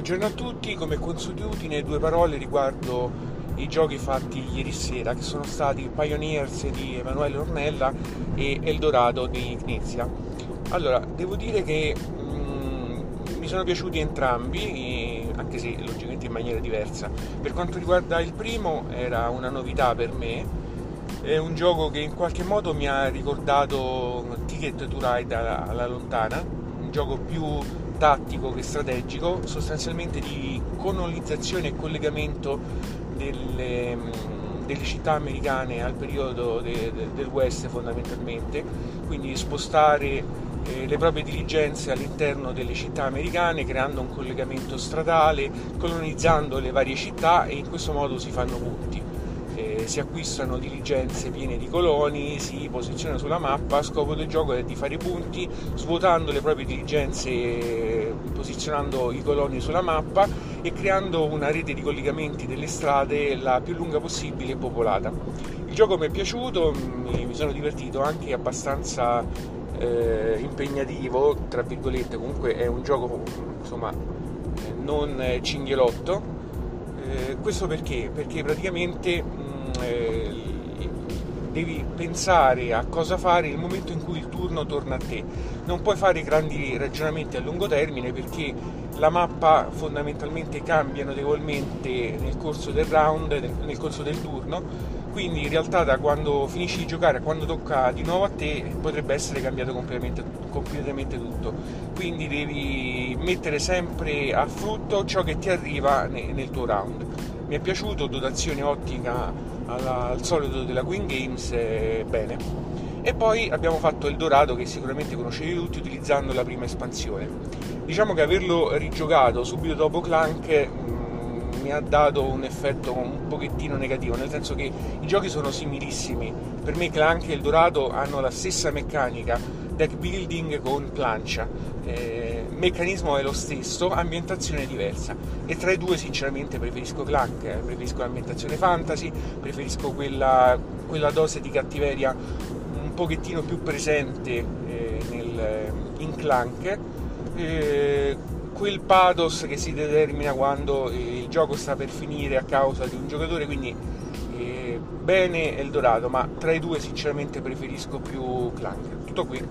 Buongiorno a tutti, come consuetudine due parole riguardo i giochi fatti ieri sera che sono stati Pioneers di Emanuele Ornella e Eldorado di Knizia. Allora, devo dire che mm, mi sono piaciuti entrambi, anche se logicamente in maniera diversa. Per quanto riguarda il primo era una novità per me, è un gioco che in qualche modo mi ha ricordato Ticket to Ride alla, alla lontana, un gioco più tattico che strategico, sostanzialmente di colonizzazione e collegamento delle, delle città americane al periodo de, de, del West fondamentalmente, quindi spostare eh, le proprie diligenze all'interno delle città americane creando un collegamento stradale, colonizzando le varie città e in questo modo si fanno punti eh, si acquistano diligenze piene di coloni, si posiziona sulla mappa, scopo del gioco è di fare punti svuotando le proprie diligenze, posizionando i coloni sulla mappa e creando una rete di collegamenti delle strade la più lunga possibile e popolata. Il gioco mi è piaciuto, mi, sono divertito anche abbastanza eh, impegnativo, tra virgolette, comunque è un gioco insomma eh, non cinghialotto. Eh, questo perché? Perché praticamente eh, devi pensare a cosa fare nel momento in cui il turno torna a te. Non puoi fare grandi ragionamenti a lungo termine perché la mappa fondamentalmente cambia notevolmente nel corso del round, nel corso del turno, quindi in realtà da quando finisci di giocare a quando tocca di nuovo a te potrebbe essere cambiato completamente, completamente tutto. Quindi devi mettere sempre a frutto ciò che ti arriva nel tuo round. Mi è piaciuto, dotazione ottica alla, al solito della Queen Games, eh, bene. E poi abbiamo fatto il Dorado che sicuramente conoscevi tutti utilizzando la prima espansione. Diciamo che averlo rigiocato subito dopo Clank mh, mm, mi ha dato un effetto un pochettino negativo, nel senso che i giochi sono similissimi. Per me Clank e il Dorado hanno la stessa meccanica, deck building con plancia. Eh, meccanismo è lo stesso, ambientazione diversa. E tra i due sinceramente preferisco Clank, eh, preferisco l'ambientazione fantasy, preferisco quella, quella, dose di cattiveria un pochettino più presente eh, nel, in Clank. Eh, quel pathos che si determina quando il gioco sta per finire a causa di un giocatore, quindi eh, bene Eldorado, ma tra i due sinceramente preferisco più Clank. Tutto qui.